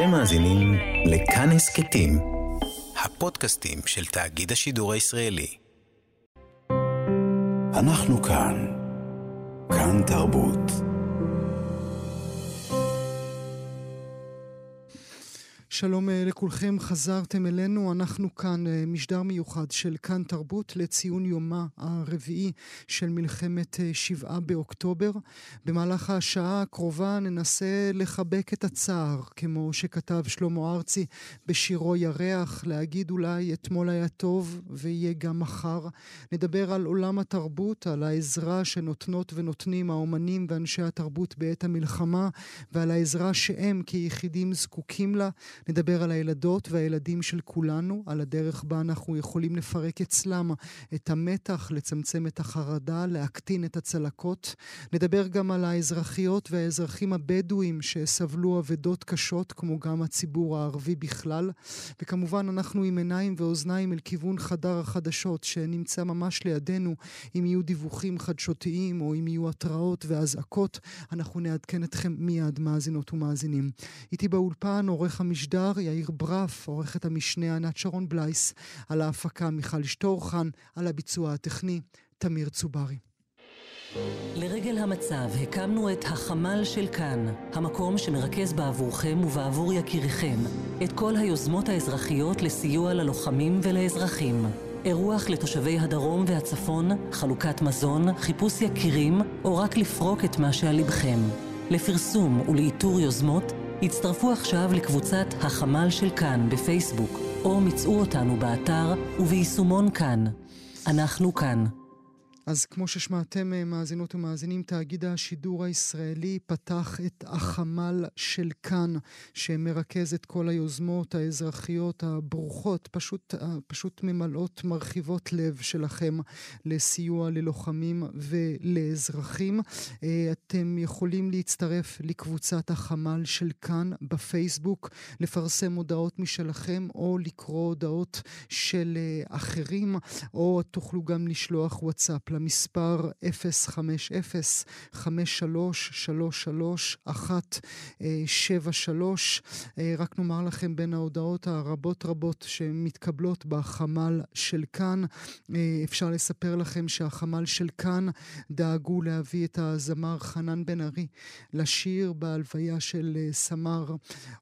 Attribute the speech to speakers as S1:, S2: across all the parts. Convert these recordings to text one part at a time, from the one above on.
S1: אתם מאזינים לכאן הסכתים, הפודקאסטים של תאגיד השידור הישראלי.
S2: אנחנו כאן. כאן תרבות.
S3: שלום אה, לכולכם, חזרתם אלינו, אנחנו כאן אה, משדר מיוחד של כאן תרבות לציון יומה הרביעי של מלחמת אה, שבעה באוקטובר. במהלך השעה הקרובה ננסה לחבק את הצער, כמו שכתב שלמה ארצי בשירו ירח, להגיד אולי אתמול היה טוב ויהיה גם מחר. נדבר על עולם התרבות, על העזרה שנותנות ונותנים האומנים ואנשי התרבות בעת המלחמה, ועל העזרה שהם כיחידים זקוקים לה. נדבר על הילדות והילדים של כולנו, על הדרך בה אנחנו יכולים לפרק אצלם את המתח, לצמצם את החרדה, להקטין את הצלקות. נדבר גם על האזרחיות והאזרחים הבדואים שסבלו אבדות קשות, כמו גם הציבור הערבי בכלל. וכמובן, אנחנו עם עיניים ואוזניים אל כיוון חדר החדשות שנמצא ממש לידינו. אם יהיו דיווחים חדשותיים או אם יהיו התראות ואזעקות, אנחנו נעדכן אתכם מיד, מאזינות ומאזינים. איתי באולפן עורך המשדר המשדר יאיר ברף, עורכת המשנה ענת שרון בלייס, על ההפקה מיכל שטורחן, על הביצוע הטכני תמיר צוברי.
S4: לרגל המצב הקמנו את החמ"ל של כאן, המקום שמרכז בעבורכם ובעבור יקיריכם את כל היוזמות האזרחיות לסיוע ללוחמים ולאזרחים. אירוח לתושבי הדרום והצפון, חלוקת מזון, חיפוש יקירים, או רק לפרוק את מה שעל לבכם. לפרסום ולאיתור יוזמות, הצטרפו עכשיו לקבוצת החמ"ל של כאן בפייסבוק, או מצאו אותנו באתר וביישומון כאן. אנחנו כאן.
S3: אז כמו ששמעתם אה, מאזינות ומאזינים, תאגיד השידור הישראלי פתח את החמ"ל של כאן, שמרכז את כל היוזמות האזרחיות הברוכות, פשוט, אה, פשוט ממלאות, מרחיבות לב שלכם לסיוע ללוחמים ולאזרחים. אה, אתם יכולים להצטרף לקבוצת החמ"ל של כאן בפייסבוק, לפרסם הודעות משלכם או לקרוא הודעות של אחרים, או תוכלו גם לשלוח וואטסאפ. למספר 050-5333-173. אה, רק נאמר לכם בין ההודעות הרבות רבות שמתקבלות בחמ"ל של כאן, אה, אפשר לספר לכם שהחמ"ל של כאן דאגו להביא את הזמר חנן בן ארי לשיר בהלוויה של אה, סמר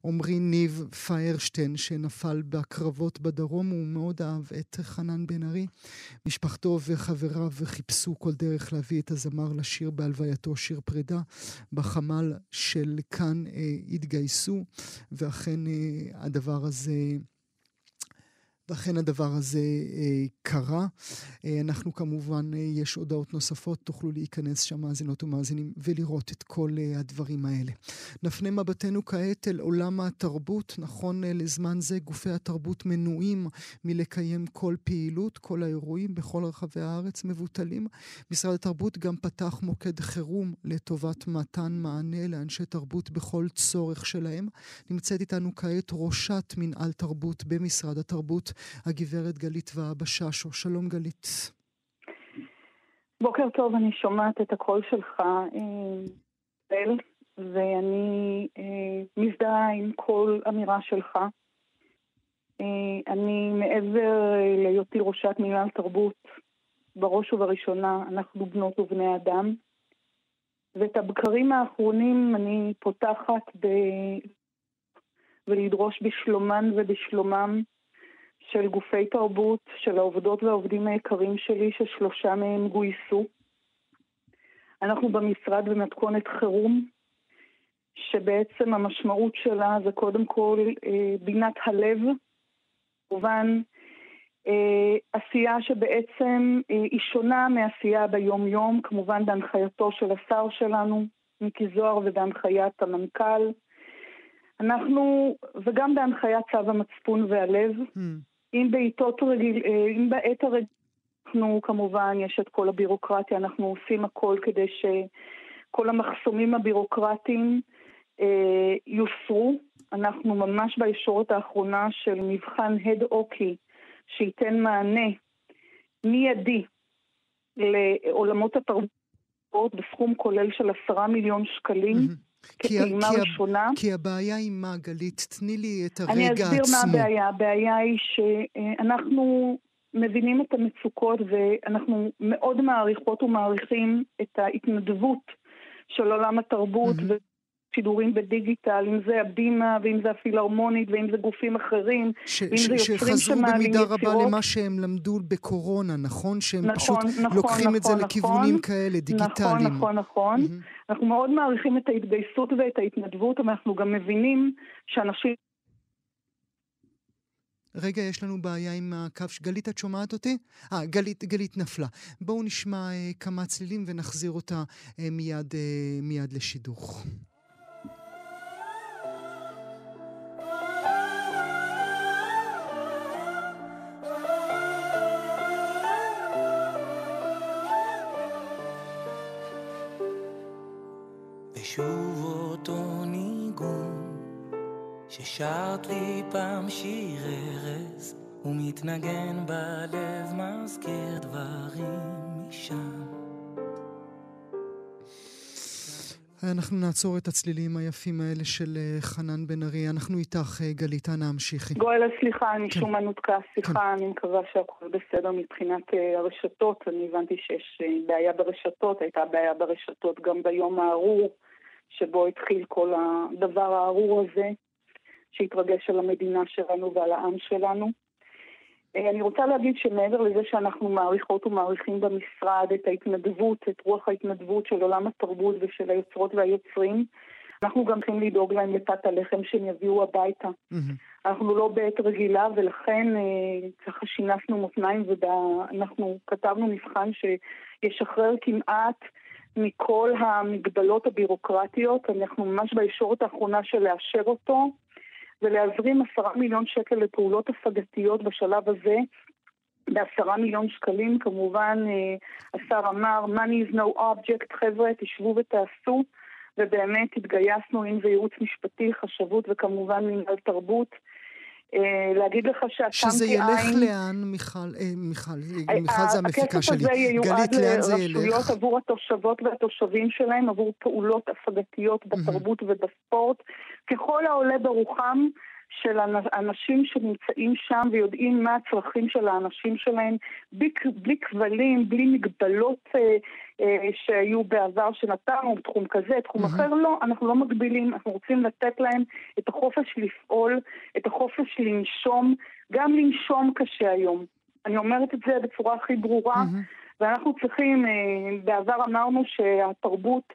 S3: עמרי ניב פיירשטיין שנפל בקרבות בדרום, הוא מאוד אהב את חנן בן ארי. משפחתו וחבריו חיפשו כל דרך להביא את הזמר לשיר בהלווייתו, שיר פרידה. בחמ"ל של כאן אה, התגייסו, ואכן אה, הדבר הזה... ואכן הדבר הזה אה, קרה. אה, אנחנו כמובן, אה, יש הודעות נוספות, תוכלו להיכנס שם מאזינות ומאזינים ולראות את כל אה, הדברים האלה. נפנה מבטנו כעת אל עולם התרבות. נכון אה, לזמן זה גופי התרבות מנועים מלקיים כל פעילות, כל האירועים בכל רחבי הארץ מבוטלים. משרד התרבות גם פתח מוקד חירום לטובת מתן מענה לאנשי תרבות בכל צורך שלהם. נמצאת איתנו כעת ראשת מנהל תרבות במשרד התרבות. הגברת גלית והבה ששו. שלום גלית.
S5: בוקר טוב, אני שומעת את הקול שלך, בל, ואני אה, מזדהה עם כל אמירה שלך. אה, אני מעבר להיותי ראשת מינהל תרבות, בראש ובראשונה אנחנו בנות ובני אדם. ואת הבקרים האחרונים אני פותחת ב... ולדרוש בשלומן ובשלומם של גופי תרבות, של העובדות והעובדים היקרים שלי, ששלושה מהם גויסו. אנחנו במשרד במתכונת חירום, שבעצם המשמעות שלה זה קודם כל אה, בינת הלב, כמובן אה, עשייה שבעצם אה, היא שונה מעשייה ביום-יום, כמובן בהנחייתו של השר שלנו, מיקי זוהר, ובהנחיית המנכ"ל. אנחנו, וגם בהנחיית צו המצפון והלב, mm. אם בעיתות רגיל, אה, אם בעת הרגיל, אנחנו כמובן, יש את כל הבירוקרטיה, אנחנו עושים הכל כדי שכל המחסומים הבירוקרטיים אה, יוסרו. אנחנו ממש בישורת האחרונה של מבחן הד-אוקי, שייתן מענה מיידי לעולמות התרבות בסכום כולל של עשרה מיליון שקלים. Mm-hmm.
S3: כפעימה ראשונה. כי הבעיה היא מה, גלית? תני לי את הרגע עצמו.
S5: אני אסביר
S3: עצמו.
S5: מה הבעיה. הבעיה היא שאנחנו מבינים את המצוקות ואנחנו מאוד מעריכות ומעריכים את ההתנדבות של עולם התרבות mm-hmm. שידורים בדיגיטל, אם זה הבימה, ואם זה הפילהרמונית, ואם זה גופים אחרים,
S3: ש- ואם ש- זה יוצרים שמעלים יצירות. שחזרו במידה רבה למה שהם למדו בקורונה, נכון? שהם נכון, פשוט נכון, לוקחים נכון, את זה נכון, לכיוונים נכון, כאלה, דיגיטליים.
S5: נכון, נכון, נכון. Mm-hmm. אנחנו מאוד מעריכים את ההתגייסות ואת ההתנדבות, אבל אנחנו גם מבינים שאנשים...
S3: רגע, יש לנו בעיה עם הקו. גלית, את שומעת אותי? אה, גלית, גלית נפלה. בואו נשמע אה, כמה צלילים ונחזיר אותה אה, מיד, אה, מיד לשידוך.
S6: ששרת לי פעם שיר ארז ומתנגן בלב מזכיר דברים משם
S3: אנחנו נעצור את הצלילים היפים האלה של אה, חנן בן ארי. אנחנו איתך, אה, גלית, אנא המשיכי.
S5: גואלה, סליחה, אני כן. שום מנותקה. סליחה, כן. אני מקווה שהכל בסדר מבחינת אה, הרשתות. אני הבנתי שיש בעיה ברשתות, הייתה בעיה ברשתות גם ביום הארור. שבו התחיל כל הדבר הארור הזה, שהתרגש על המדינה שלנו ועל העם שלנו. אה, אני רוצה להגיד שמעבר לזה שאנחנו מעריכות ומעריכים במשרד את ההתנדבות, את רוח ההתנדבות של עולם התרבות ושל היוצרות והיוצרים, אנחנו גם צריכים לדאוג להם לפת הלחם שהם יביאו הביתה. Mm-hmm. אנחנו לא בעת רגילה ולכן אה, ככה שינפנו מותניים ואנחנו כתבנו מבחן שישחרר כמעט מכל המגבלות הבירוקרטיות. אנחנו ממש בישורת האחרונה של לאשר אותו ולהזרים עשרה מיליון שקל לפעולות השגתיות בשלב הזה. בעשרה מיליון שקלים, כמובן אה, השר אמר, money is no object, חבר'ה, תשבו ותעשו, ובאמת התגייסנו, אם זה ייעוץ משפטי, חשבות וכמובן מנהל תרבות. אה, להגיד לך שהקמתי
S3: שזה ילך עין... לאן, מיכל? אה, מיכל, אה, מיכל זה המפיקה שלי.
S5: גלית? הכסף הזה ייועד לרשויות עבור התושבות והתושבים שלהם, עבור פעולות הפגתיות בתרבות ובספורט, ככל העולה ברוחם. של אנשים שנמצאים שם ויודעים מה הצרכים של האנשים שלהם, בלי, בלי כבלים, בלי מגבלות אה, אה, שהיו בעבר שנתנו, תחום כזה, תחום mm-hmm. אחר, לא, אנחנו לא מגבילים, אנחנו רוצים לתת להם את החופש לפעול, את החופש לנשום, גם לנשום קשה היום. אני אומרת את זה בצורה הכי ברורה, mm-hmm. ואנחנו צריכים, אה, בעבר אמרנו שהתרבות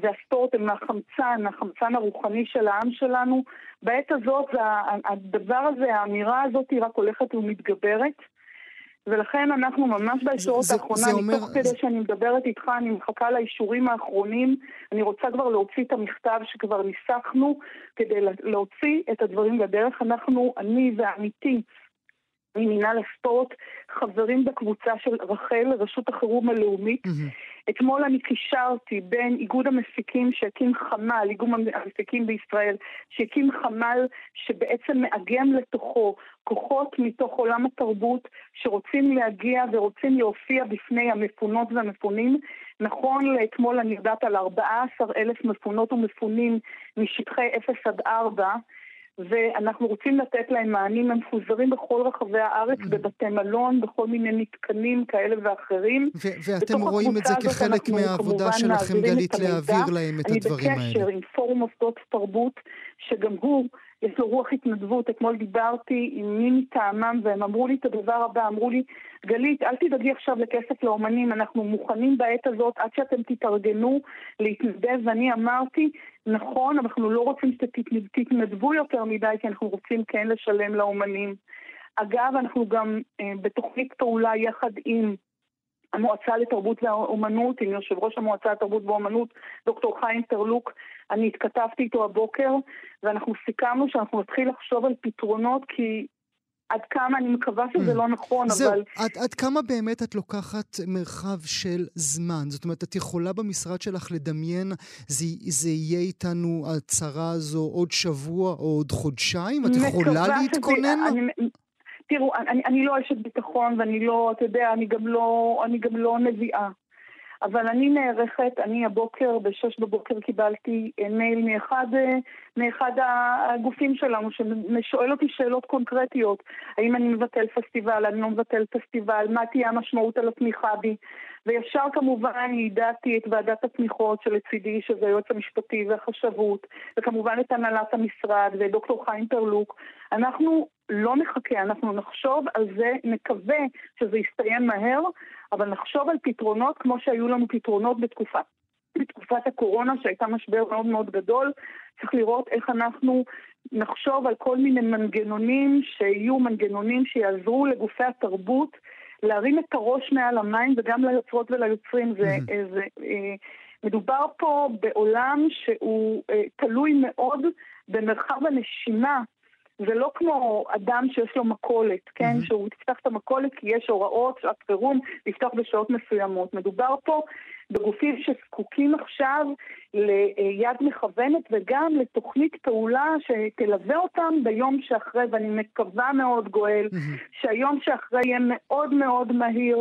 S5: והספורט הם החמצן, החמצן הרוחני של העם שלנו. בעת הזאת הדבר הזה, האמירה הזאת היא רק הולכת ומתגברת. ולכן אנחנו ממש בישורת האחרונה, אומר... תוך כדי שאני מדברת איתך, אני מחכה לאישורים האחרונים. אני רוצה כבר להוציא את המכתב שכבר ניסחנו, כדי להוציא את הדברים לדרך. אנחנו, אני ועמיתי, ממינהל הספורט, חברים בקבוצה של רח"ל, רשות החירום הלאומית. Mm-hmm. אתמול אני קישרתי בין איגוד המפיקים שהקים חמ"ל, איגוד המפיקים בישראל, שהקים חמ"ל שבעצם מאגם לתוכו כוחות מתוך עולם התרבות שרוצים להגיע ורוצים להופיע בפני המפונות והמפונים. נכון לאתמול אני יודעת על 14 אלף מפונות ומפונים משטחי 0 עד 4, ואנחנו רוצים לתת להם מענים המפוזרים בכל רחבי הארץ, mm. בבתי מלון, בכל מיני מתקנים כאלה ואחרים.
S3: ואתם רואים את זה כחלק מהעבודה שלכם, גלית, להעביר להם את הדברים האלה.
S5: אני בקשר עם פורום מוסדות תרבות, שגם הוא יש לו רוח התנדבות. אתמול דיברתי עם מי מטעמם והם אמרו לי את הדבר הבא, אמרו לי, גלית, אל תדאגי עכשיו לכסף לאומנים, אנחנו מוכנים בעת הזאת עד שאתם תתארגנו להתנדב, ואני אמרתי, נכון, אנחנו לא רוצים שתתנדבו יותר מדי, כי אנחנו רוצים כן לשלם לאומנים. אגב, אנחנו גם אה, בתוכנית פעולה יחד עם המועצה לתרבות ואומנות, עם יושב ראש המועצה לתרבות ואומנות, דוקטור חיים טרלוק, אני התכתבתי איתו הבוקר, ואנחנו סיכמנו שאנחנו נתחיל לחשוב על פתרונות, כי עד כמה, אני מקווה שזה mm. לא נכון,
S3: זהו,
S5: אבל...
S3: זהו, עד, עד כמה באמת את לוקחת מרחב של זמן? זאת אומרת, את יכולה במשרד שלך לדמיין, זה, זה יהיה איתנו, הצהרה הזו, עוד שבוע או עוד חודשיים? את יכולה להתכונן? שזה, אני,
S5: תראו, אני, אני לא אשת ביטחון ואני לא, אתה יודע, אני גם לא, אני גם לא נביאה. אבל אני נערכת, אני הבוקר, בשש בבוקר קיבלתי אה, מייל מאחד, אה, מאחד הגופים שלנו ששואל אותי שאלות קונקרטיות. האם אני מבטל פסטיבל, אני לא מבטל פסטיבל, מה תהיה המשמעות על התמיכה בי. וישר כמובן יידעתי את ועדת התמיכות שלצידי, שזה היועץ המשפטי והחשבות, וכמובן את הנהלת המשרד ודוקטור חיים פרלוק. אנחנו לא נחכה, אנחנו נחשוב על זה, נקווה שזה יסתיים מהר, אבל נחשוב על פתרונות כמו שהיו לנו פתרונות בתקופה, בתקופת הקורונה, שהייתה משבר מאוד מאוד גדול. צריך לראות איך אנחנו נחשוב על כל מיני מנגנונים שיהיו מנגנונים שיעזרו לגופי התרבות להרים את הראש מעל המים וגם ליוצרות וליוצרים. זה, mm-hmm. זה, אה, מדובר פה בעולם שהוא אה, תלוי מאוד במרחב הנשימה זה לא כמו אדם שיש לו מכולת, כן? Mm-hmm. שהוא יפתח את המכולת כי יש הוראות, שעת חירום, לפתוח בשעות מסוימות. מדובר פה בגופים שזקוקים עכשיו ליד מכוונת וגם לתוכנית פעולה שתלווה אותם ביום שאחרי, ואני מקווה מאוד, גואל, mm-hmm. שהיום שאחרי יהיה מאוד מאוד מהיר.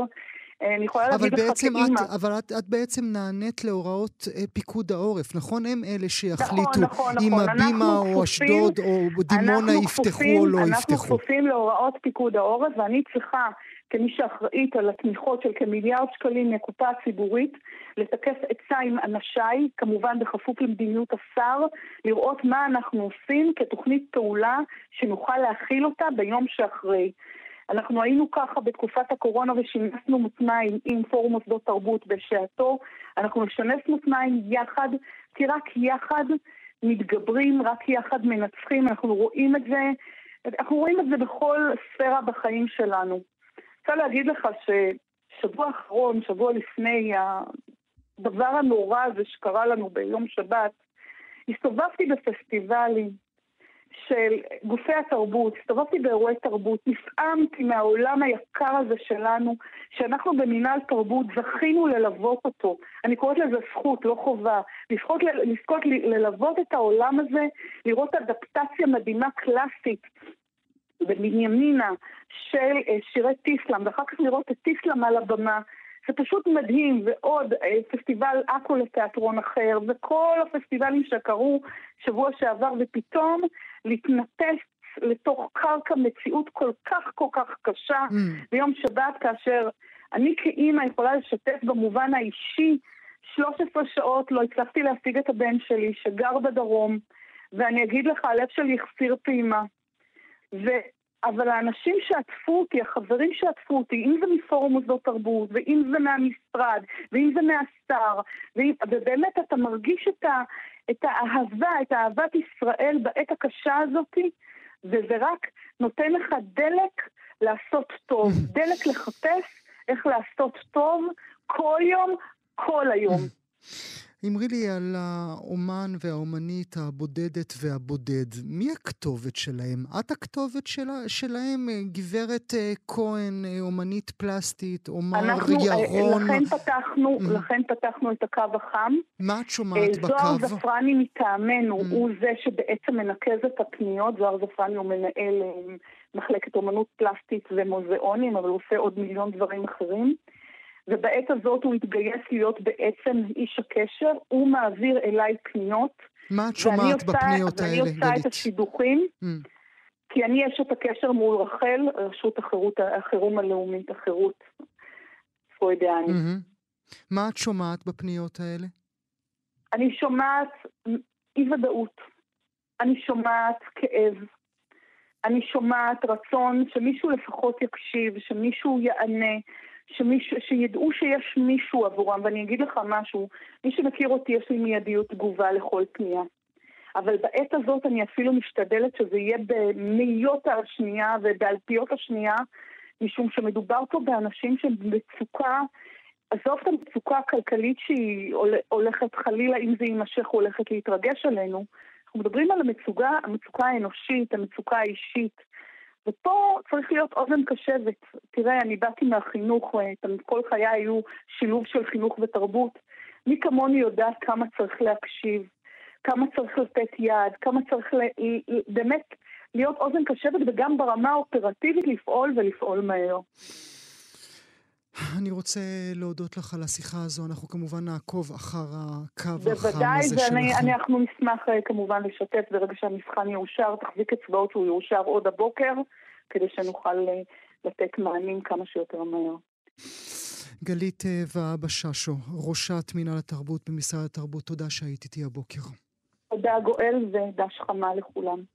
S5: אה, אני יכולה להגיד לך כאימא.
S3: אבל את, את בעצם נענית להוראות אה, פיקוד העורף, נכון? הם אלה שיחליטו
S5: נכון, נכון,
S3: אם
S5: נכון.
S3: הבימה או אשדוד או דימונה יפתחו כפופים, או לא
S5: אנחנו
S3: יפתחו.
S5: אנחנו כפופים להוראות פיקוד העורף, ואני צריכה, כמי שאחראית על התמיכות של כמיליארד שקלים מהקופה הציבורית, לתקף עצה עם אנשיי, כמובן בכפוף למדיניות השר, לראות מה אנחנו עושים כתוכנית פעולה שנוכל להכיל אותה ביום שאחרי. אנחנו היינו ככה בתקופת הקורונה ושינסנו מותניים עם פורום מוסדות תרבות בשעתו. אנחנו נשנס מותניים יחד, כי רק יחד מתגברים, רק יחד מנצחים. אנחנו רואים את זה, אנחנו רואים את זה בכל ספירה בחיים שלנו. אני רוצה להגיד לך ששבוע אחרון, שבוע לפני הדבר הנורא הזה שקרה לנו ביום שבת, הסתובבתי בפסטיבלים, של גופי התרבות, הסתובבתי באירועי תרבות, נפעמתי מהעולם היקר הזה שלנו, שאנחנו במינהל תרבות זכינו ללוות אותו. אני קוראת לזה זכות, לא חובה. לזכות, לזכות ללוות את העולם הזה, לראות אדפטציה מדהימה קלאסית בבנימינה של אה, שירי טיסלאם, ואחר כך לראות את טיסלאם על הבמה. זה פשוט מדהים, ועוד אה, פסטיבל עכו לתיאטרון אחר, וכל הפסטיבלים שקרו שבוע שעבר, ופתאום להתנפס לתוך קרקע מציאות כל כך כל כך קשה mm. ביום שבת, כאשר אני כאימא יכולה לשתף במובן האישי 13 שעות לא הצלחתי להשיג את הבן שלי שגר בדרום, ואני אגיד לך, הלב שלי החסיר פעימה. ו... אבל האנשים שעטפו אותי, החברים שעטפו אותי, אם זה מפורום מוסדות תרבות, ואם זה מהמשרד, ואם זה מהשר, ואם, ובאמת אתה מרגיש את, ה, את האהבה, את אהבת ישראל בעת הקשה הזאתי, וזה רק נותן לך דלק לעשות טוב, דלק לחפש איך לעשות טוב כל יום, כל היום.
S3: אמרי לי על האומן והאומנית הבודדת והבודד. מי הכתובת שלהם? את הכתובת שלה, שלהם? גברת uh, כהן, uh, אומנית פלסטית, אומר אנחנו, אה, ירון?
S5: לכן פתחנו, mm. לכן פתחנו את הקו החם.
S3: מה את שומעת בקו?
S5: זוהר זפרני מטעמנו mm. הוא זה שבעצם מנקז את הפניות. זוהר זפרני הוא מנהל מחלקת אומנות פלסטית ומוזיאונים, אבל הוא עושה עוד מיליון דברים אחרים. ובעת הזאת הוא התגייס להיות בעצם איש הקשר, הוא מעביר אליי פניות.
S3: מה את שומעת בפניות האלה,
S5: גלית? ואני עושה את השידוכים, mm. כי אני אשת הקשר מול רחל, רשות החירות, החירום הלאומית, החירות פרוידיאנית. Mm-hmm.
S3: מה את שומעת בפניות האלה?
S5: אני שומעת אי-ודאות. אני שומעת כאב. אני שומעת רצון שמישהו לפחות יקשיב, שמישהו יענה, שמיש, שידעו שיש מישהו עבורם, ואני אגיד לך משהו, מי שמכיר אותי יש לי מיידיות תגובה לכל פנייה. אבל בעת הזאת אני אפילו משתדלת שזה יהיה במאיות השנייה ובאלפיות השנייה, משום שמדובר פה באנשים שהם במצוקה, עזוב את המצוקה הכלכלית שהיא הולכת חלילה, אם זה יימשך, הולכת להתרגש עלינו. אנחנו מדברים על המצוקה, המצוקה האנושית, המצוקה האישית. ופה צריך להיות אוזן קשבת. תראה, אני באתי מהחינוך, אה, כל חיי היו שילוב של חינוך ותרבות. מי כמוני יודעת כמה צריך להקשיב, כמה צריך לתת יד, כמה צריך ל... באמת להיות אוזן קשבת וגם ברמה האופרטיבית לפעול ולפעול מהר.
S3: אני רוצה להודות לך על השיחה הזו. אנחנו כמובן נעקוב אחר הקו החם
S5: הזה שלכם. בוודאי, ואנחנו נשמח אה, כמובן לשתף ברגע שהמבחן יאושר. תחזיק אצבעות שהוא יאושר עוד הבוקר, כדי שנוכל אה, לתת מענים כמה שיותר מהר.
S3: גלית ואבא ששו, ראשת מינהל התרבות במשרד התרבות, תודה שהיית איתי הבוקר.
S5: תודה גואל ודש חמה לכולם.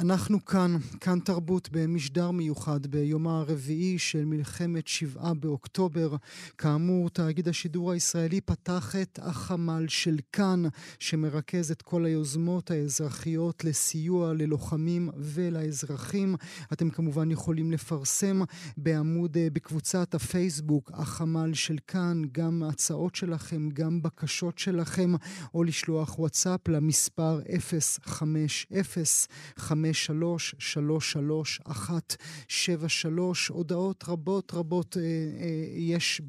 S3: אנחנו כאן, כאן תרבות במשדר מיוחד ביומה הרביעי של מלחמת שבעה באוקטובר. כאמור, תאגיד השידור הישראלי פתח את החמ"ל של כאן, שמרכז את כל היוזמות האזרחיות לסיוע ללוחמים ולאזרחים. אתם כמובן יכולים לפרסם בעמוד, אה, בקבוצת הפייסבוק, החמ"ל של כאן, גם הצעות שלכם, גם בקשות שלכם, או לשלוח וואטסאפ למספר 050 03-33-173. הודעות רבות רבות אה, אה, יש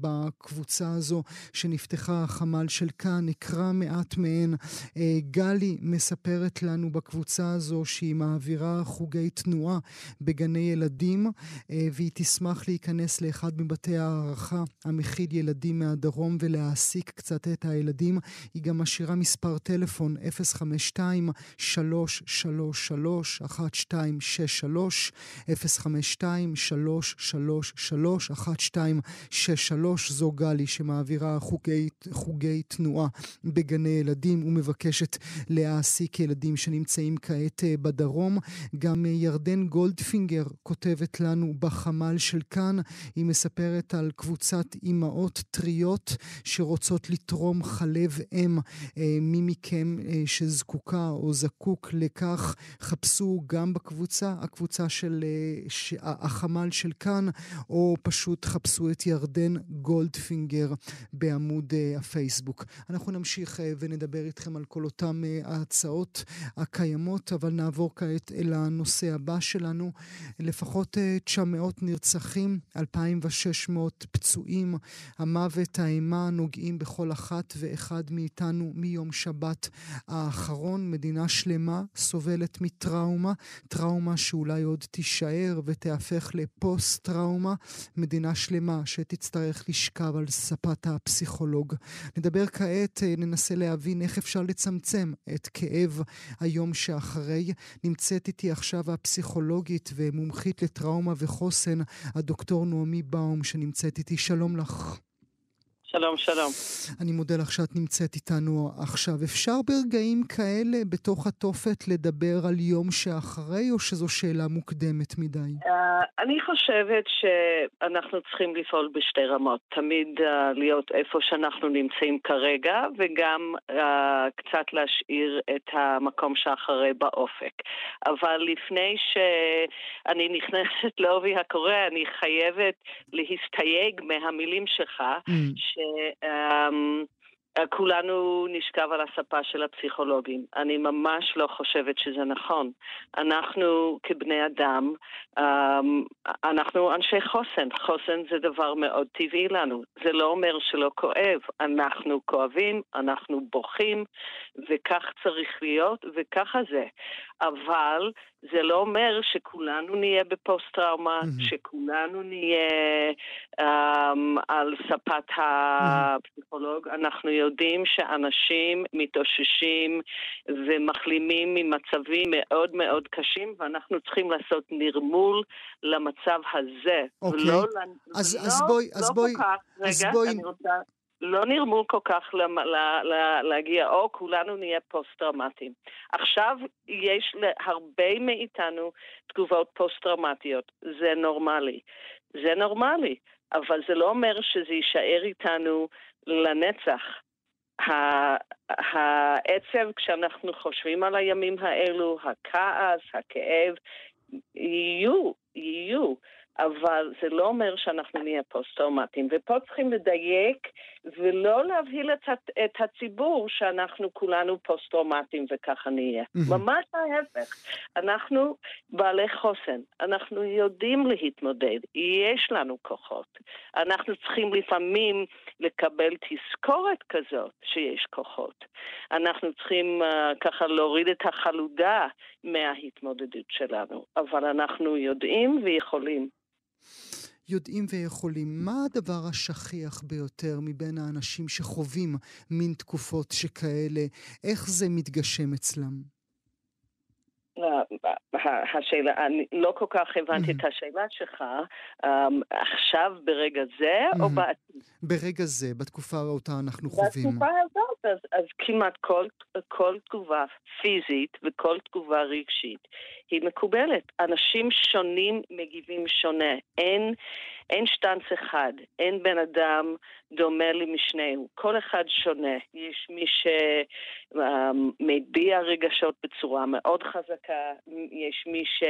S3: בקבוצה הזו שנפתחה החמ"ל של כאן, נקרא מעט מהן. אה, גלי מספרת לנו בקבוצה הזו שהיא מעבירה חוגי תנועה בגני ילדים, אה, והיא תשמח להיכנס לאחד מבתי הערכה המכיל ילדים מהדרום ולהעסיק קצת את הילדים. היא גם משאירה מספר טלפון 052 333 1263 052 333 1263 זו גלי שמעבירה חוגי, חוגי תנועה בגני ילדים ומבקשת להעסיק ילדים שנמצאים כעת אה, בדרום. גם אה, ירדן גולדפינגר כותבת לנו בחמ"ל של כאן, היא מספרת על קבוצת אימהות טריות שרוצות לתרום חלב אם. אה, מי מכם שזקוקה או זקוק לכך, חפשו גם בקבוצה, הקבוצה של ש, החמ"ל של כאן, או פשוט חפשו את ירדן גולדפינגר בעמוד uh, הפייסבוק. אנחנו נמשיך uh, ונדבר איתכם על כל אותם uh, ההצעות הקיימות, אבל נעבור כעת אל הנושא הבא שלנו. לפחות uh, 900 נרצחים, 2,600 פצועים. המוות, האימה, נוגעים בכל אחת ואחד מאיתנו מיום שבת האחרון. מדינה שלמה סובלת מת... טראומה, טראומה שאולי עוד תישאר ותיהפך לפוסט-טראומה, מדינה שלמה שתצטרך לשכב על ספת הפסיכולוג. נדבר כעת, אה, ננסה להבין איך אפשר לצמצם את כאב היום שאחרי. נמצאת איתי עכשיו הפסיכולוגית ומומחית לטראומה וחוסן, הדוקטור נעמי באום, שנמצאת איתי. שלום לך.
S7: שלום, שלום.
S3: אני מודה לך שאת נמצאת איתנו עכשיו. אפשר ברגעים כאלה בתוך התופת לדבר על יום שאחרי, או שזו שאלה מוקדמת מדי? Uh,
S7: אני חושבת שאנחנו צריכים לפעול בשתי רמות. תמיד uh, להיות איפה שאנחנו נמצאים כרגע, וגם uh, קצת להשאיר את המקום שאחרי באופק. אבל לפני שאני נכנסת לעובי הקורא, אני חייבת להסתייג מהמילים שלך, mm. שכולנו נשכב על הספה של הפסיכולוגים. אני ממש לא חושבת שזה נכון. אנחנו כבני אדם, אמ, אנחנו אנשי חוסן. חוסן זה דבר מאוד טבעי לנו. זה לא אומר שלא כואב. אנחנו כואבים, אנחנו בוכים, וכך צריך להיות, וככה זה. אבל זה לא אומר שכולנו נהיה בפוסט-טראומה, mm-hmm. שכולנו נהיה um, על ספת הפסיכולוג. Mm-hmm. אנחנו יודעים שאנשים מתאוששים ומחלימים ממצבים מאוד מאוד קשים, ואנחנו צריכים לעשות נרמול למצב הזה.
S3: אוקיי. Okay. לא, אז, לא, אז בואי,
S7: לא
S3: אז בואי,
S7: כך, רגע, אז בואי... אני רוצה... לנרמל כל כך לה, לה, לה, להגיע, או כולנו נהיה פוסט-טראומטיים. עכשיו יש להרבה מאיתנו תגובות פוסט-טראומטיות, זה נורמלי. זה נורמלי, אבל זה לא אומר שזה יישאר איתנו לנצח. העצב, כשאנחנו חושבים על הימים האלו, הכעס, הכאב, יהיו, יהיו. אבל זה לא אומר שאנחנו נהיה פוסט-טראומטיים. ופה צריכים לדייק ולא להבהיל את, את הציבור שאנחנו כולנו פוסט-טראומטיים וככה נהיה. Mm-hmm. ממש ההפך. אנחנו בעלי חוסן, אנחנו יודעים להתמודד, יש לנו כוחות. אנחנו צריכים לפעמים לקבל תזכורת כזאת שיש כוחות. אנחנו צריכים uh, ככה להוריד את החלודה מההתמודדות שלנו, אבל אנחנו יודעים ויכולים.
S3: יודעים ויכולים. מה הדבר השכיח ביותר מבין האנשים שחווים מין תקופות שכאלה? איך זה מתגשם אצלם?
S7: השאלה, אני לא כל כך הבנתי את השאלה שלך, אמ, עכשיו ברגע זה או בעתיד?
S3: ברגע זה, בתקופה אותה אנחנו חווים.
S7: בתקופה הזאת, אז, אז כמעט כל, כל תגובה פיזית וכל תגובה רגשית היא מקובלת. אנשים שונים מגיבים שונה. אין... אין שטנץ אחד, אין בן אדם דומה למשנהו, כל אחד שונה. יש מי שמביע רגשות בצורה מאוד חזקה, יש מי ש...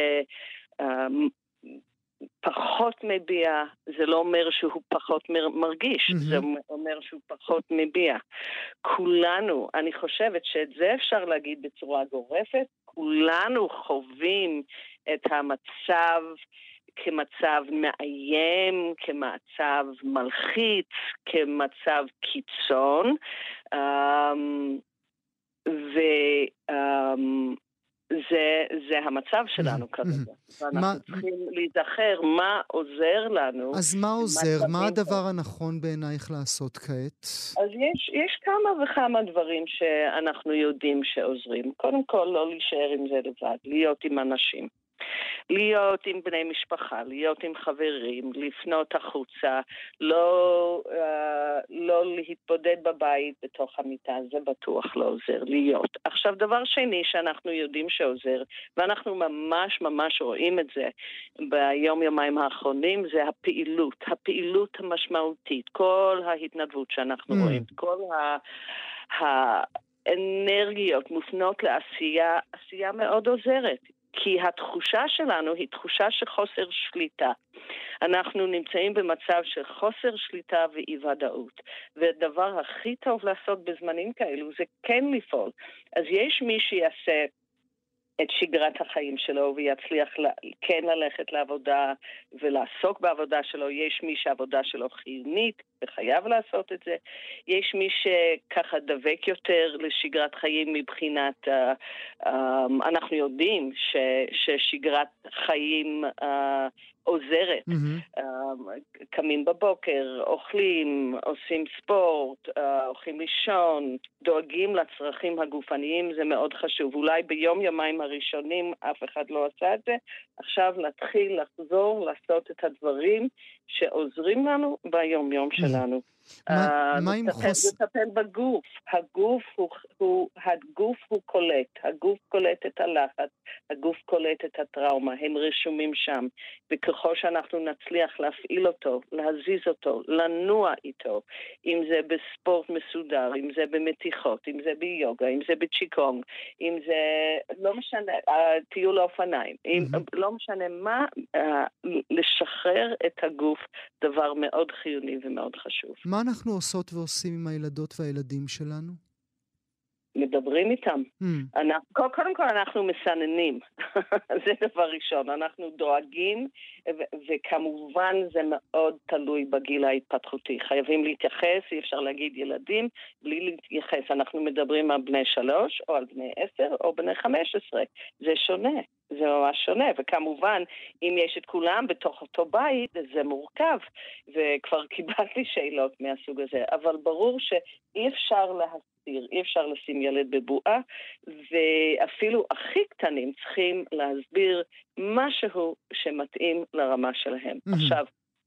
S7: פחות מביע, זה לא אומר שהוא פחות מרגיש, mm-hmm. זה אומר שהוא פחות מביע. כולנו, אני חושבת שאת זה אפשר להגיד בצורה גורפת, כולנו חווים את המצב כמצב מאיים, כמצב מלחיץ, כמצב קיצון. Um, ו... Um, זה, זה המצב שלנו כרגע. ואנחנו מה... צריכים להיזכר מה עוזר לנו.
S3: אז מה עוזר? מה הדבר הנכון בעינייך לעשות כעת?
S7: אז יש, יש כמה וכמה דברים שאנחנו יודעים שעוזרים. קודם כל, לא להישאר עם זה לבד, להיות עם אנשים. להיות עם בני משפחה, להיות עם חברים, לפנות החוצה, לא, uh, לא להתבודד בבית בתוך המיטה, זה בטוח לא עוזר, להיות. עכשיו, דבר שני שאנחנו יודעים שעוזר, ואנחנו ממש ממש רואים את זה ביום-יומיים האחרונים, זה הפעילות, הפעילות המשמעותית, כל ההתנדבות שאנחנו mm. רואים, כל ה... ה אנרגיות מופנות לעשייה, עשייה מאוד עוזרת. כי התחושה שלנו היא תחושה של חוסר שליטה. אנחנו נמצאים במצב של חוסר שליטה ואי-ודאות. והדבר הכי טוב לעשות בזמנים כאלו זה כן לפעול. אז יש מי שיעשה את שגרת החיים שלו ויצליח כן ללכת לעבודה ולעסוק בעבודה שלו. יש מי שהעבודה שלו חיונית וחייב לעשות את זה. יש מי שככה דבק יותר לשגרת חיים מבחינת, uh, um, אנחנו יודעים ש, ששגרת חיים uh, עוזרת. Mm-hmm. קמים בבוקר, אוכלים, עושים ספורט, אה, הולכים לישון, דואגים לצרכים הגופניים, זה מאוד חשוב. אולי ביום-יומיים הראשונים אף אחד לא עשה את זה, עכשיו להתחיל לחזור לעשות את הדברים שעוזרים לנו ביום-יום שלנו. שלנו.
S3: מה עם חוס...
S7: לטפל בגוף. הגוף הוא, הוא, הגוף הוא קולט, הגוף קולט את הלחץ, הגוף קולט את הטראומה, הם רשומים שם. וככל שאנחנו נצליח להפעיל אותו, להזיז אותו, לנוע איתו, אם זה בספורט מסודר, אם זה במתיחות, אם זה ביוגה, אם זה בצ'יקונג, אם זה, לא משנה, טיול האופניים, mm-hmm. לא משנה מה, לשחרר את הגוף, דבר מאוד חיוני ומאוד חשוב.
S3: מה אנחנו עושות ועושים עם הילדות והילדים שלנו?
S7: מדברים איתם. Mm. אנחנו, קודם כל אנחנו מסננים, זה דבר ראשון. אנחנו דואגים, ו- וכמובן זה מאוד תלוי בגיל ההתפתחותי. חייבים להתייחס, אי אפשר להגיד ילדים בלי להתייחס. אנחנו מדברים על בני שלוש, או על בני עשר, או בני חמש עשרה. זה שונה. זה ממש שונה, וכמובן, אם יש את כולם בתוך אותו בית, זה מורכב, וכבר קיבלתי שאלות מהסוג הזה, אבל ברור שאי אפשר להסתיר, אי אפשר לשים ילד בבועה, ואפילו הכי קטנים צריכים להסביר משהו שמתאים לרמה שלהם. Mm-hmm. עכשיו,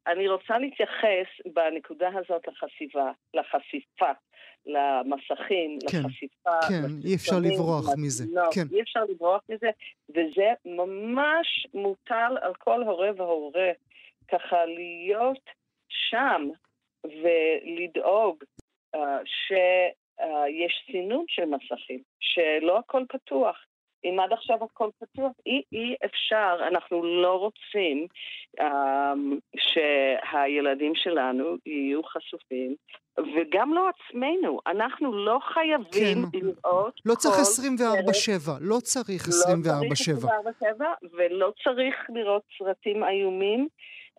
S7: אני רוצה להתייחס בנקודה הזאת לחשיפה, לחשיפה למסכים, כן, לחשיפה.
S3: כן, אי אפשר לברוח מזה.
S7: לא, כן. אי אפשר לברוח מזה, וזה ממש מוטל על כל הורה והורה, ככה להיות שם ולדאוג uh, שיש uh, סינון של מסכים, שלא הכל פתוח. אם עד עכשיו הכל פתוח, אי, אי אפשר, אנחנו לא רוצים um, שהילדים שלנו יהיו חשופים, וגם לא עצמנו, אנחנו לא חייבים כן. לראות
S3: לא צריך 24-7, לא צריך 24-7. לא צריך
S7: 24-7, ולא צריך לראות סרטים איומים.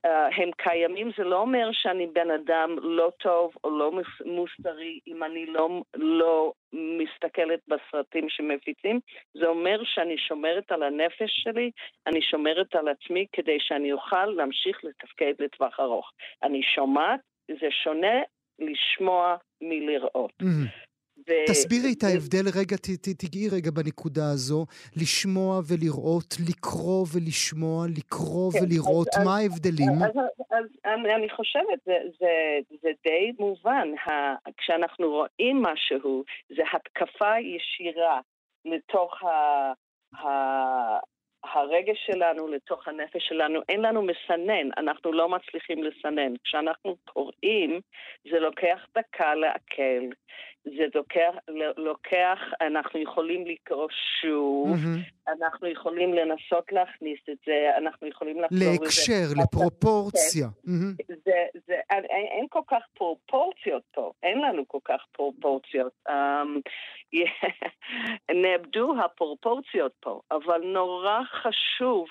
S7: Uh, הם קיימים, זה לא אומר שאני בן אדם לא טוב או לא מוסרי אם אני לא, לא מסתכלת בסרטים שמפיצים, זה אומר שאני שומרת על הנפש שלי, אני שומרת על עצמי כדי שאני אוכל להמשיך לתפקד לטווח ארוך. אני שומעת, זה שונה לשמוע מלראות. Mm-hmm.
S3: ו... תסבירי את ההבדל רגע, ת, ת, תגעי רגע בנקודה הזו, לשמוע ולראות, לקרוא ולשמוע, לקרוא כן, ולראות, אז, מה ההבדלים?
S7: אז, אז, אז אני, אני חושבת, זה, זה, זה די מובן, ה, כשאנחנו רואים משהו, זה התקפה ישירה לתוך ה... ה הרגש שלנו לתוך הנפש שלנו, אין לנו מסנן, אנחנו לא מצליחים לסנן. כשאנחנו קוראים, זה לוקח דקה לעכל, זה לוקח, לוקח, אנחנו יכולים לקרוא שוב, mm-hmm. אנחנו יכולים לנסות להכניס את זה, אנחנו יכולים לחזור
S3: לזה. להקשר, לפרופורציה.
S7: כן. Mm-hmm. זה, זה, אין, אין כל כך פרופורציות פה, אין לנו כל כך פרופורציות. Um, נאבדו הפרופורציות פה, אבל נורא חשוב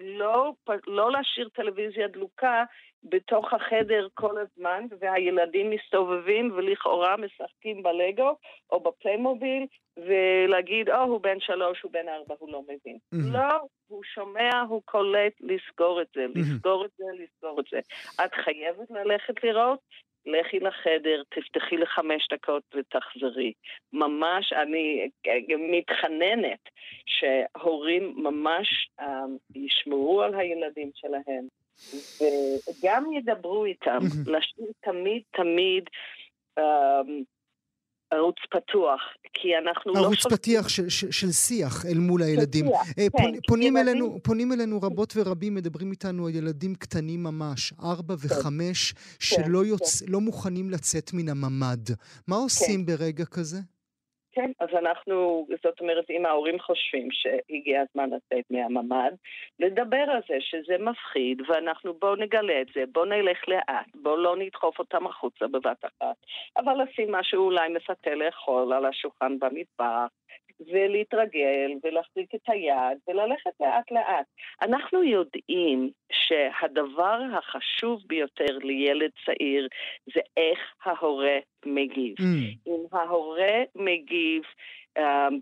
S7: לא, לא להשאיר טלוויזיה דלוקה בתוך החדר כל הזמן, והילדים מסתובבים ולכאורה משחקים בלגו או בפליימוביל, ולהגיד, או, oh, הוא בן שלוש, הוא בן ארבע, הוא לא מבין. Mm-hmm. לא, הוא שומע, הוא קולט, לסגור את זה. לסגור את זה, לסגור את זה. את חייבת ללכת לראות, לכי לחדר, תפתחי לחמש דקות ותחזרי. ממש, אני מתחננת שהורים ממש um, ישמעו על הילדים שלהם, וגם ידברו איתם, להשאיר תמיד תמיד um, ערוץ פתוח, כי אנחנו
S3: לא... ערוץ פתיח של, של, של שיח אל מול הילדים. שיח, אה, כן, פונים, ילדים... אלינו, פונים אלינו רבות ורבים, מדברים איתנו על ילדים קטנים ממש, ארבע כן. וחמש, כן, שלא כן, יוצ... כן. לא מוכנים לצאת מן הממ"ד. מה עושים כן. ברגע כזה?
S7: אנחנו, זאת אומרת, אם ההורים חושבים שהגיע הזמן לצאת מהממ"ד, לדבר על זה שזה מפחיד, ואנחנו בואו נגלה את זה, בואו נלך לאט, בואו לא נדחוף אותם החוצה בבת אחת, אבל לשים משהו אולי מפתה לאכול על השולחן במטבח, ולהתרגל ולהחזיק את היד וללכת לאט לאט. אנחנו יודעים שהדבר החשוב ביותר לילד צעיר זה איך ההורה מגיב. Mm. אם ההורה מגיב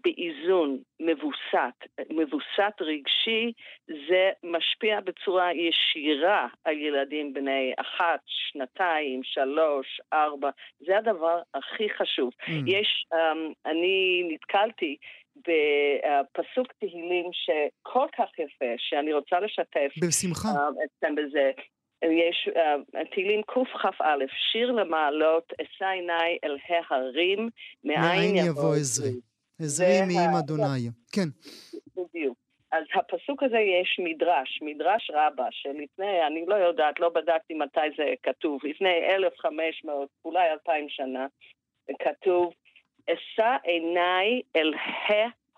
S7: באיזון מבוסת, מבוסת רגשי, זה משפיע בצורה ישירה על ילדים בני אחת, שנתיים, שלוש, ארבע, זה הדבר הכי חשוב. Mm. יש, um, אני נתקלתי בפסוק תהילים שכל כך יפה, שאני רוצה לשתף
S3: בשמחה. Uh,
S7: אתכם בזה. יש uh, תהילים קכ"א, שיר למעלות, אשא עיניי אל ההרים, מאין יבוא עזרי.
S3: עזרי מעם אדוני. כן.
S7: בדיוק. אז הפסוק הזה יש מדרש, מדרש רבה, שלפני, אני לא יודעת, לא בדקתי מתי זה כתוב, לפני 1,500, אולי 2,000 שנה, כתוב, אשא עיניי אל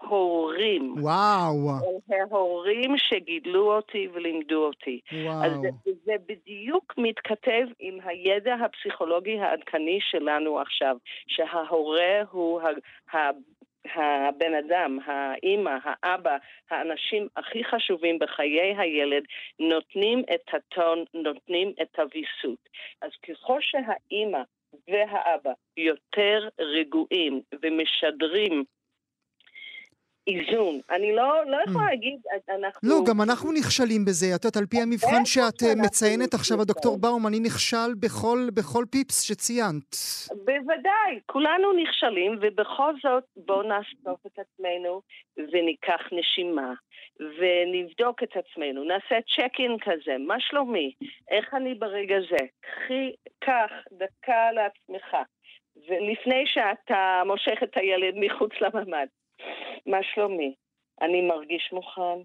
S7: ההורים.
S3: וואו.
S7: אל ההורים שגידלו אותי ולימדו אותי.
S3: וואו.
S7: אז זה, זה בדיוק מתכתב עם הידע הפסיכולוגי העדכני שלנו עכשיו, שההורה הוא ה... הבן אדם, האימא, האבא, האנשים הכי חשובים בחיי הילד, נותנים את הטון, נותנים את הוויסות. אז ככל שהאימא והאבא יותר רגועים ומשדרים איזון. אני לא, לא יכולה mm. להגיד, אנחנו...
S3: לא, גם אנחנו נכשלים בזה. את יודעת, על פי המבחן שאת אה, מציינת עכשיו, הדוקטור באום, אני נכשל בכל, בכל פיפס שציינת.
S7: בוודאי, כולנו נכשלים, ובכל זאת בואו נאסוף את עצמנו וניקח נשימה, ונבדוק את עצמנו, נעשה צ'ק אין כזה, מה שלומי? איך אני ברגע זה? קחי, קח דקה לעצמך, ולפני שאתה מושך את הילד מחוץ לממ"ד. מה שלומי? אני מרגיש מוכן.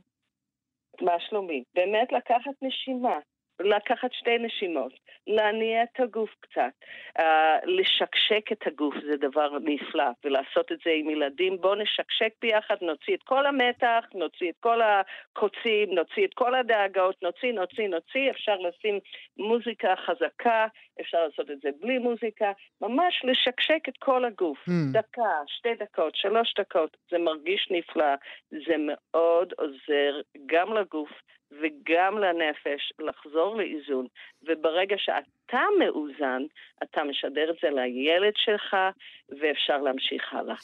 S7: מה שלומי? באמת לקחת נשימה לקחת שתי נשימות, להניע את הגוף קצת, uh, לשקשק את הגוף זה דבר נפלא, ולעשות את זה עם ילדים. בואו נשקשק ביחד, נוציא את כל המתח, נוציא את כל הקוצים, נוציא את כל הדאגות, נוציא, נוציא, נוציא, אפשר לשים מוזיקה חזקה, אפשר לעשות את זה בלי מוזיקה, ממש לשקשק את כל הגוף. Mm. דקה, שתי דקות, שלוש דקות, זה מרגיש נפלא, זה מאוד עוזר גם לגוף וגם לנפש לחזור לאיזון, וברגע שאתה מאוזן, אתה משדר את זה לילד שלך, ואפשר להמשיך הלאה.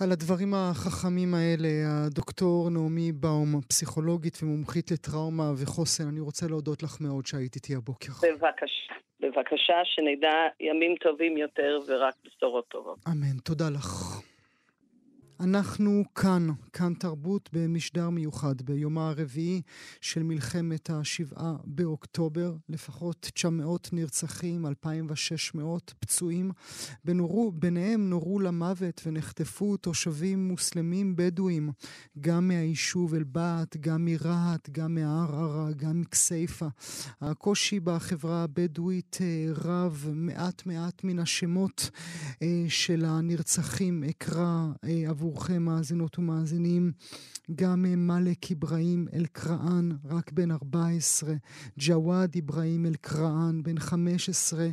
S3: על הדברים החכמים האלה, הדוקטור נעמי באום, פסיכולוגית ומומחית לטראומה וחוסן, אני רוצה להודות לך מאוד שהיית איתי הבוקר.
S7: בבקשה. בבקשה, שנדע ימים טובים יותר ורק בשורות טובות.
S3: אמן. תודה לך. אנחנו כאן, כאן תרבות במשדר מיוחד ביומה הרביעי של מלחמת השבעה באוקטובר, לפחות 900 נרצחים, 2,600 פצועים. בנורו, ביניהם נורו למוות ונחטפו תושבים מוסלמים בדואים, גם מהיישוב אל-בעת, גם מרהט, גם מערערה, גם מכסייפה. הקושי בחברה הבדואית אה, רב, מעט מעט מן השמות אה, של הנרצחים אקרא אה, עבור עבורכם מאזינות ומאזינים גם מאלק אברהים אל-קראן, רק בן 14, ג'וואד אברהים אל-קראן, בן 15,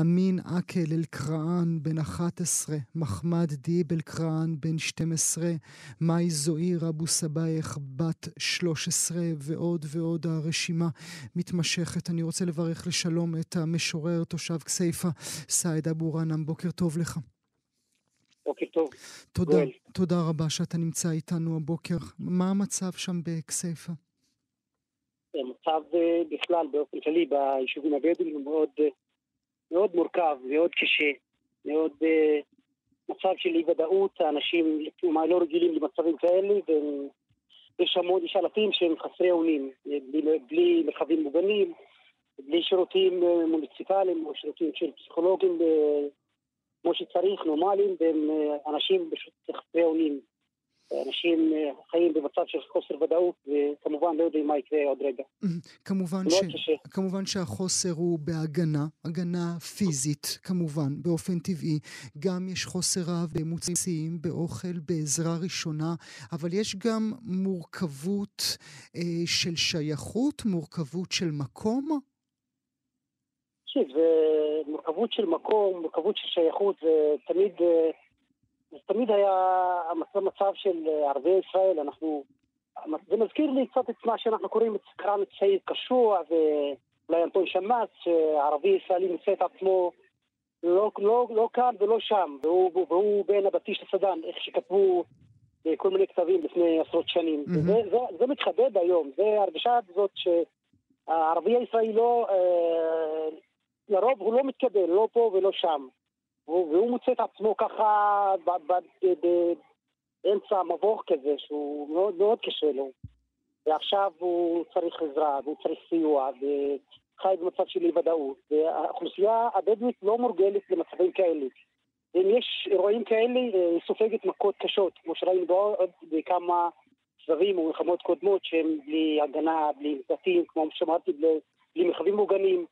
S3: אמין עקל אל-קראן, בן 11, מחמד דיב אל-קראן, בן 12, מאי זוהיר אבו סבייח, בת 13, ועוד ועוד הרשימה מתמשכת. אני רוצה לברך לשלום את המשורר, תושב כסייפה, סעיד אבו רנם. בוקר טוב לך.
S8: בוקר טוב.
S3: תודה, גואל. תודה רבה שאתה נמצא איתנו הבוקר. מה המצב שם בכסייפה?
S8: המצב אה, בכלל, באופן כללי, ביישובים הבדואים הוא מאוד, אה, מאוד מורכב, מאוד קשה, מאוד אה, מצב של אי ודאות, האנשים לא רגילים למצבים כאלה, ויש המון, יש אלפים שהם חסרי אונים, בלי, בלי מרחבים מוגנים, בלי שירותים מוניציפליים או שירותים של פסיכולוגים כמו שצריך, נורמליים, והם אה, אנשים פשוט חסרי אונים. אנשים אה, חיים במצב של חוסר ודאות, וכמובן לא יודעים מה יקרה עוד רגע.
S3: כמובן, ש... כמובן שהחוסר הוא בהגנה, הגנה פיזית, כמובן, באופן טבעי. גם יש חוסר רב במוצאים, באוכל, בעזרה ראשונה, אבל יש גם מורכבות אה, של שייכות, מורכבות של מקום.
S8: תקשיב, זה מורכבות של מקום, מורכבות של שייכות, זה תמיד, אה, זה תמיד היה המצב מצב של אה, ערביי ישראל, אנחנו... זה מזכיר לי קצת את מה שאנחנו קוראים את את סעיד קשוע ואולי אנטון שמאס, שערבי ישראלי מוצא את עצמו לא, לא, לא כאן ולא שם, והוא, והוא בין הבטיש לסדן, איך שכתבו כל מיני כתבים לפני עשרות שנים. Mm-hmm. זה, זה, זה מתחדד היום, זה ההרגשה הזאת שהערבי הישראלי לא, אה, לרוב הוא לא מתקבל, לא פה ולא שם. והוא מוצא את עצמו ככה באמצע מבוך כזה, שהוא מאוד מאוד קשה לו. ועכשיו הוא צריך עזרה, והוא צריך סיוע, וחי במצב של אי ודאות. והאוכלוסייה הבדואית לא מורגלת למצבים כאלה. אם יש אירועים כאלה, היא סופגת מכות קשות, כמו שראינו בעוד בכמה סבבים או מלחמות קודמות שהם בלי הגנה, בלי מקלטים, כמו שאמרתי, בלי מרחבים מוגנים.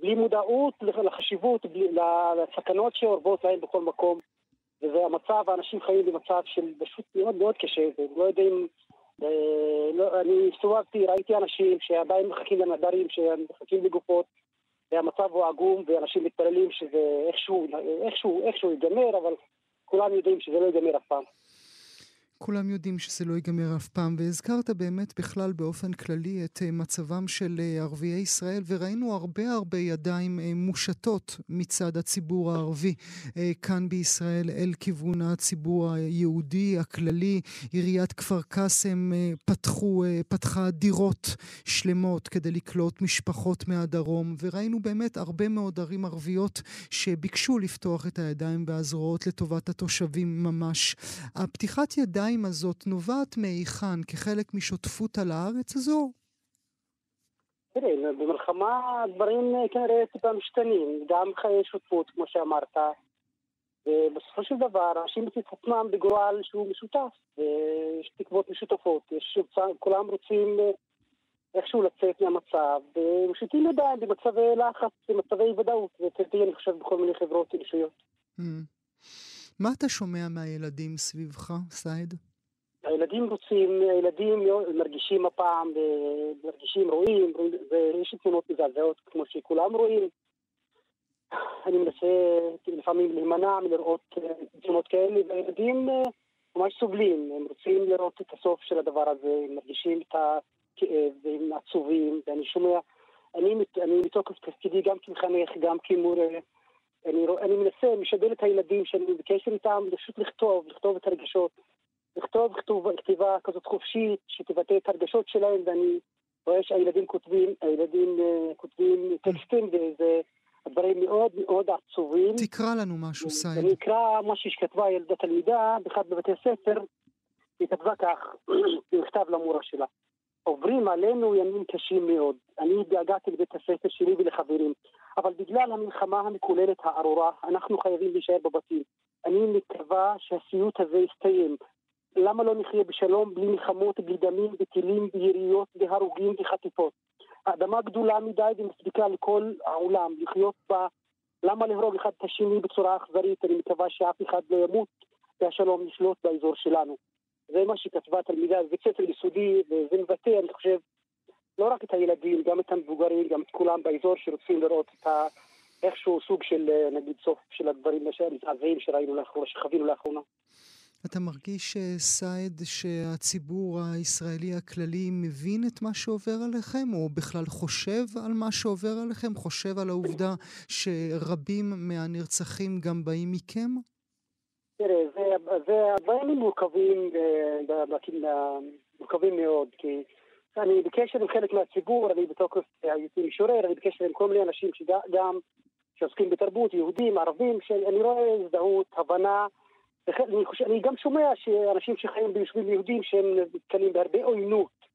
S8: בלי מודעות לחשיבות, בלי, לסכנות שאורבות להם בכל מקום. וזה המצב, האנשים חיים במצב של פשוט מאוד מאוד קשה, והם לא יודעים... אה, לא, אני הסתובבתי, ראיתי אנשים שעדיין מחכים לנדרים, שמחכים לגופות, והמצב הוא עגום, ואנשים מתפללים שזה איכשהו, איכשהו, איכשהו ייגמר, אבל כולם יודעים שזה לא ייגמר אף פעם.
S3: כולם יודעים שזה לא ייגמר אף פעם, והזכרת באמת בכלל באופן כללי את אה, מצבם של אה, ערביי ישראל, וראינו הרבה הרבה ידיים אה, מושטות מצד הציבור הערבי כאן בישראל אל כיוון הציבור היהודי הכללי. עיריית כפר קאסם פתחו, פתחה דירות שלמות כדי לקלוט משפחות מהדרום, וראינו באמת הרבה מאוד ערים ערביות שביקשו לפתוח את הידיים והזרועות לטובת התושבים ממש. הפתיחת ידיים הידיים הזאת נובעת מהיכן? כחלק משותפות על הארץ הזו?
S8: תראי, במלחמה הדברים אה, כנראה טיפה משתנים, גם חיי שותפות, כמו שאמרת, ובסופו של דבר אנשים מוצאים את עצמם בגורל שהוא משותף, ויש תקוות משותפות, יש, כולם רוצים איכשהו לצאת מהמצב, ומושיטים ידיים במצבי לחץ, במצבי ודאות, ותהיה, אני חושב, בכל מיני חברות אנושיות. Mm.
S3: מה אתה שומע מהילדים סביבך, סעד?
S8: הילדים רוצים, הילדים מרגישים הפעם, מרגישים, רואים, ויש תמונות מזעזעות כמו שכולם רואים. אני מנסה לפעמים להימנע מלראות אה, תמונות כאלה, והילדים אה, ממש סובלים, הם רוצים לראות את הסוף של הדבר הזה, הם מרגישים את הכאב, והם עצובים, ואני שומע, אני, אני מתוקף תפקידי גם כמחנך, גם כמורה, אני, אני מנסה, משדל את הילדים שאני בקשר איתם, פשוט לכתוב, לכתוב את הרגשות, לכתוב כתוב, כתיבה כזאת חופשית, שתבטא את הרגשות שלהם, ואני רואה שהילדים כותבים, הילדים uh, כותבים טקסטים, וזה דברים מאוד מאוד עצובים.
S3: תקרא לנו משהו, סייד.
S8: אני אקרא משהו שכתבה ילדה תלמידה באחד בבתי ספר, היא כתבה כך, במכתב למורה שלה. עוברים עלינו ימים קשים מאוד. אני התגעגעתי לבית הספר שלי ולחברים, אבל בגלל המלחמה המקוללת הארורה, אנחנו חייבים להישאר בבתים. אני מקווה שהסיוט הזה יסתיים. למה לא נחיה בשלום בלי מלחמות, בלי דמים, בטילים, ביריות, בהרוגים וחטיפות? האדמה גדולה מדי ומספיקה לכל העולם לחיות בה. למה להרוג אחד את השני בצורה אכזרית? אני מקווה שאף אחד לא ימות והשלום ישלוט באזור שלנו. זה מה שכתבה תלמידה בבית ספר יסודי, וזה מבטא, אני חושב, לא רק את הילדים, גם את המבוגרים, גם את כולם באזור שרוצים לראות את ה... איכשהו סוג של, נגיד, סוף של הדברים המזעזעים שראינו לאחרונה, שחווינו לאחרונה.
S3: אתה מרגיש, אה, סייד, שהציבור הישראלי הכללי מבין את מה שעובר עליכם, או בכלל חושב על מה שעובר עליכם? חושב על העובדה שרבים מהנרצחים גם באים מכם?
S8: תראה, זה הדברים מורכבים, אה, מורכבים מאוד, כי אני בקשר עם חלק מהציבור, אני בתוקף היותי משורר, אני בקשר עם כל מיני אנשים שגם שעוסקים בתרבות, יהודים, ערבים, שאני רואה הזדהות, הבנה. אני, חושב, אני גם שומע שאנשים שחיים ביישובים יהודים שהם נתקלים בהרבה עוינות,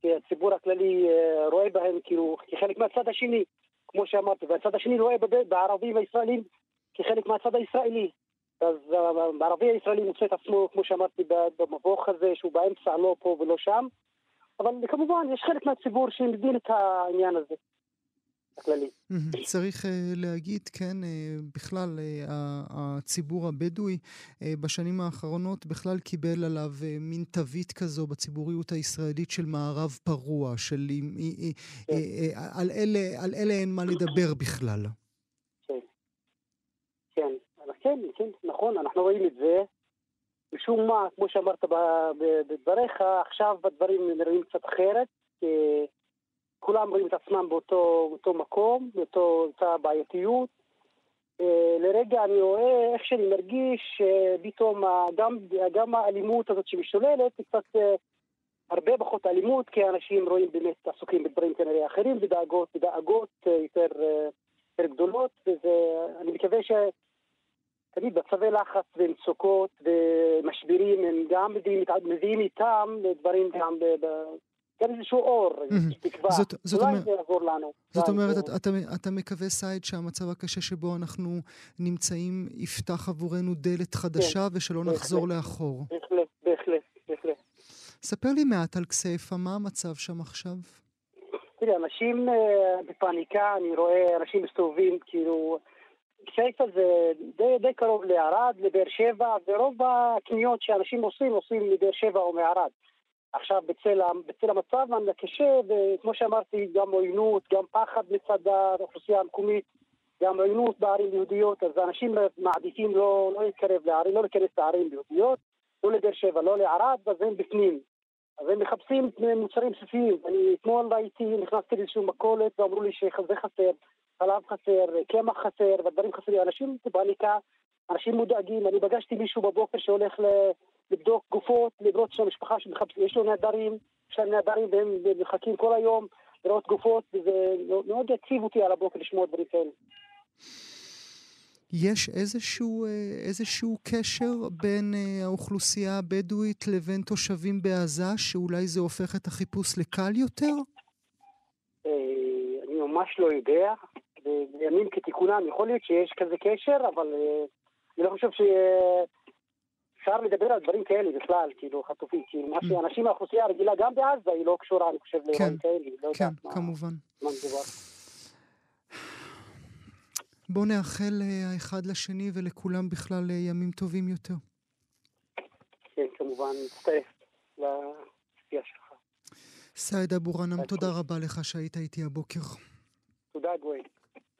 S8: כי הציבור הכללי אה, רואה בהם כאילו כחלק מהצד השני, כמו שאמרתי, והצד השני רואה בערבים הישראלים כחלק מהצד הישראלי. אז הערבי הישראלי מוצא את עצמו, כמו שאמרתי, במבוך הזה, שהוא באמצע, לא פה ולא שם. אבל כמובן, יש חלק מהציבור שמבין את העניין הזה. הכללי.
S3: צריך uh, להגיד, כן, uh, בכלל, uh, הציבור הבדואי בשנים האחרונות בכלל קיבל עליו מין תווית כזו בציבוריות הישראלית של מערב פרוע, של על, אלה, על אלה אין מה לדבר בכלל.
S8: כן, כן, כן, כן, נכון, אנחנו רואים את זה. משום מה, כמו שאמרת בדבריך, עכשיו הדברים נראים קצת אחרת. כולם רואים את עצמם באותו, באותו מקום, באותה בעייתיות. אה, לרגע אני רואה איך שאני מרגיש שפתאום גם, גם האלימות הזאת שמשתוללת היא קצת אה, הרבה פחות אלימות, כי אנשים רואים באמת עסוקים בדברים כנראה אחרים, בדאגות, בדאגות אה, יותר, יותר גדולות, ואני מקווה ש... תמיד בצווי לחץ ומצוקות ומשברים הם גם מביאים, מביאים איתם דברים גם כן איזשהו אור, תקווה. זאת, לנו.
S3: זאת אומרת, אתה, מקווה, סייד, שהמצב הקשה שבו אנחנו נמצאים יפתח עבורנו דלת חדשה כן, ושלא נחזור לאחור.
S8: בהחלט, בהחלט, בהחלט.
S3: ספר לי מעט על כסייפה, מה המצב שם עכשיו?
S8: תראה, אנשים uh, בפאניקה, אני רואה אנשים מסתובבים, כאילו... כסייפה זה די, די קרוב לערד, לבאר שבע, ורוב הקניות שאנשים עושים, עושים מבאר שבע או מערד. עכשיו בצל, בצל המצב הקשה, וכמו שאמרתי, גם עוינות, גם פחד מצד האוכלוסייה המקומית, גם עוינות בערים יהודיות, אז אנשים מעדיפים לא, לא להתקרב לערים, לא להיכנס לערים יהודיות, לא לבאר שבע, לא לערד, אז הם בפנים. אז הם מחפשים מוצרים בסיסיים. אני אתמול הייתי, נכנסתי לאיזושהי מכולת ואמרו לי שזה חסר, חלב חסר, קמח חסר, והדברים חסרים. אנשים בפאניקה, אנשים מודאגים. אני פגשתי מישהו בבוקר שהולך. לבדוק גופות, לראות שהמשפחה שיש לו נעדרים, יש להם נעדרים והם מחכים כל היום לראות גופות, וזה מאוד יציב אותי על הבוקר לשמוע דברים כאלה.
S3: יש איזשהו, אה, איזשהו קשר בין אה, האוכלוסייה הבדואית לבין תושבים בעזה, שאולי זה הופך את החיפוש לקל יותר?
S8: אה, אני ממש לא יודע. בימים כתיקונם יכול להיות שיש כזה קשר, אבל אני לא חושב ש... אפשר לדבר על דברים כאלה בכלל, כאילו, חטופים, כאילו, מה שאנשים מהאוכלוסייה הרגילה, גם בעזה, היא לא קשורה, אני חושב, לאירועים
S3: כן,
S8: כאלה, לא
S3: כן, כמובן. בואו נאחל אה, האחד לשני ולכולם בכלל אה, ימים טובים יותר.
S8: כן, כמובן, מצטרף לצפייה שלך.
S3: סעד אבו
S8: ביי.
S3: תודה רבה לך שהיית איתי הבוקר.
S8: תודה, גואל.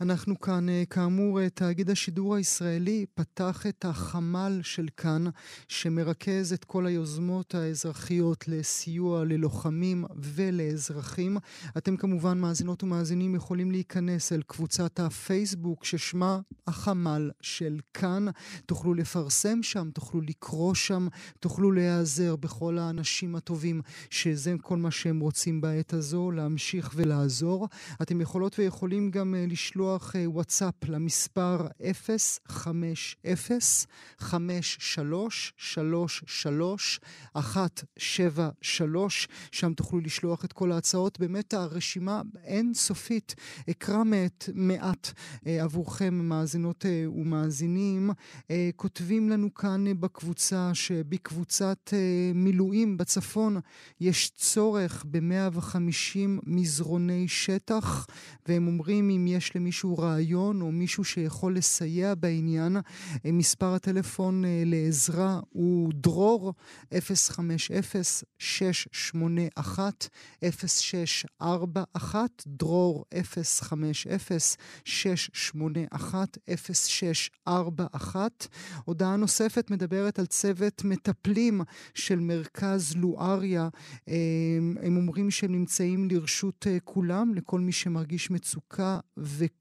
S3: אנחנו כאן, אה, כאמור, אה, תאגיד השידור הישראלי פתח את החמ"ל של כאן, שמרכז את כל היוזמות האזרחיות לסיוע ללוחמים ולאזרחים. אתם כמובן, מאזינות ומאזינים, יכולים להיכנס אל קבוצת הפייסבוק ששמה החמ"ל של כאן. תוכלו לפרסם שם, תוכלו לקרוא שם, תוכלו להיעזר בכל האנשים הטובים, שזה כל מה שהם רוצים בעת הזו, להמשיך ולעזור. אתם יכולות ויכולים גם אה, לשלוח אה, וואטסאפ למספר 050-5333-173, שם תוכלו לשלוח את כל ההצעות. באמת הרשימה אינסופית. אקרא מעט, מעט אה, עבורכם, מאזינות אה, ומאזינים. כותבים לנו כאן בקבוצה שבקבוצת מילואים בצפון יש צורך ב-150 מזרוני שטח, והם אומרים אם יש למישהו רעיון או מישהו שיכול לסייע בעניין, אה, מספר הטלפון אה, לעזרה הוא דרור 050-681-0641, דרור 050-681-0641. הודעה נוספת מדברת על צוות מטפלים של מרכז לואריה. אה, הם אומרים שהם נמצאים לרשות כולם, לכל מי שמרגיש מצוקה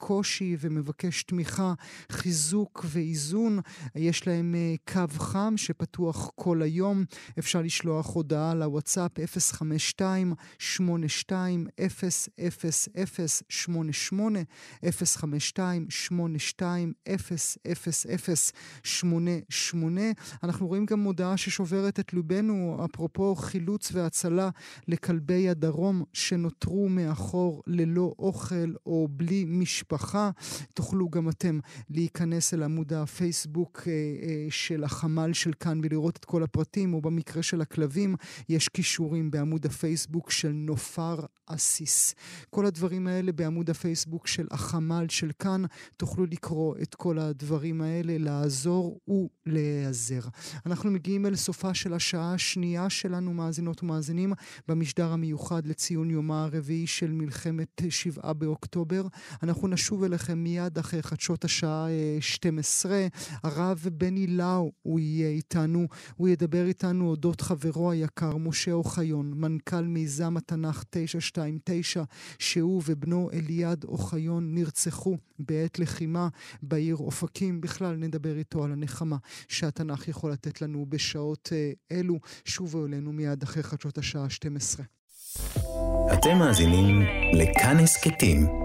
S3: וקושי ומבקש תמיכה, חיזוק ואיזון. יש להם אה, קו חם שפתוח כל היום. אפשר לשלוח הודעה לוואטסאפ 052-82-00088, 052-82-00088. אנחנו רואים גם הודעה ששוברת את ליבנו, אפרופו חילוץ והצלה לכלבי הדרום שנותרו מאחור ללא אוכל או בלי משפחה. תוכלו גם אתם להיכנס אל עמוד הפייסבוק אה, אה, של החמ"ל של כאן ולראות את כל הפרטים, או במקרה של הכלבים, יש כישורים בעמוד הפייסבוק של נופר אסיס. כל הדברים האלה בעמוד הפייסבוק של החמ"ל של כאן, תוכלו לקרוא את כל הדברים האלה, לעזור ולהיעזר. אנחנו מגיעים אל סופה של השעה השנייה שלנו, מאזינות ומאזינים, במשדר המיוחד לציון יומה הרביעי של מלחמת שבעה באוקטובר. אנחנו נשוב אליכם מיד אחרי חדשות השעה אה, 12. הרב בני לאו, הוא יהיה איתנו, הוא ידבר איתנו אודות חברו היקר משה אוחיון, מנכ"ל מיזם התנ"ך 929, שהוא ובנו אליעד אוחיון נרצחו בעת לחימה בעיר אופקים. בכלל נדבר איתו על הנחמה שהתנ"ך יכול לתת לנו בשעות אה, אלו. שובו אלינו מיד אחרי חדשות השעה 12.
S1: אתם מאזינים לכאן הסכתים,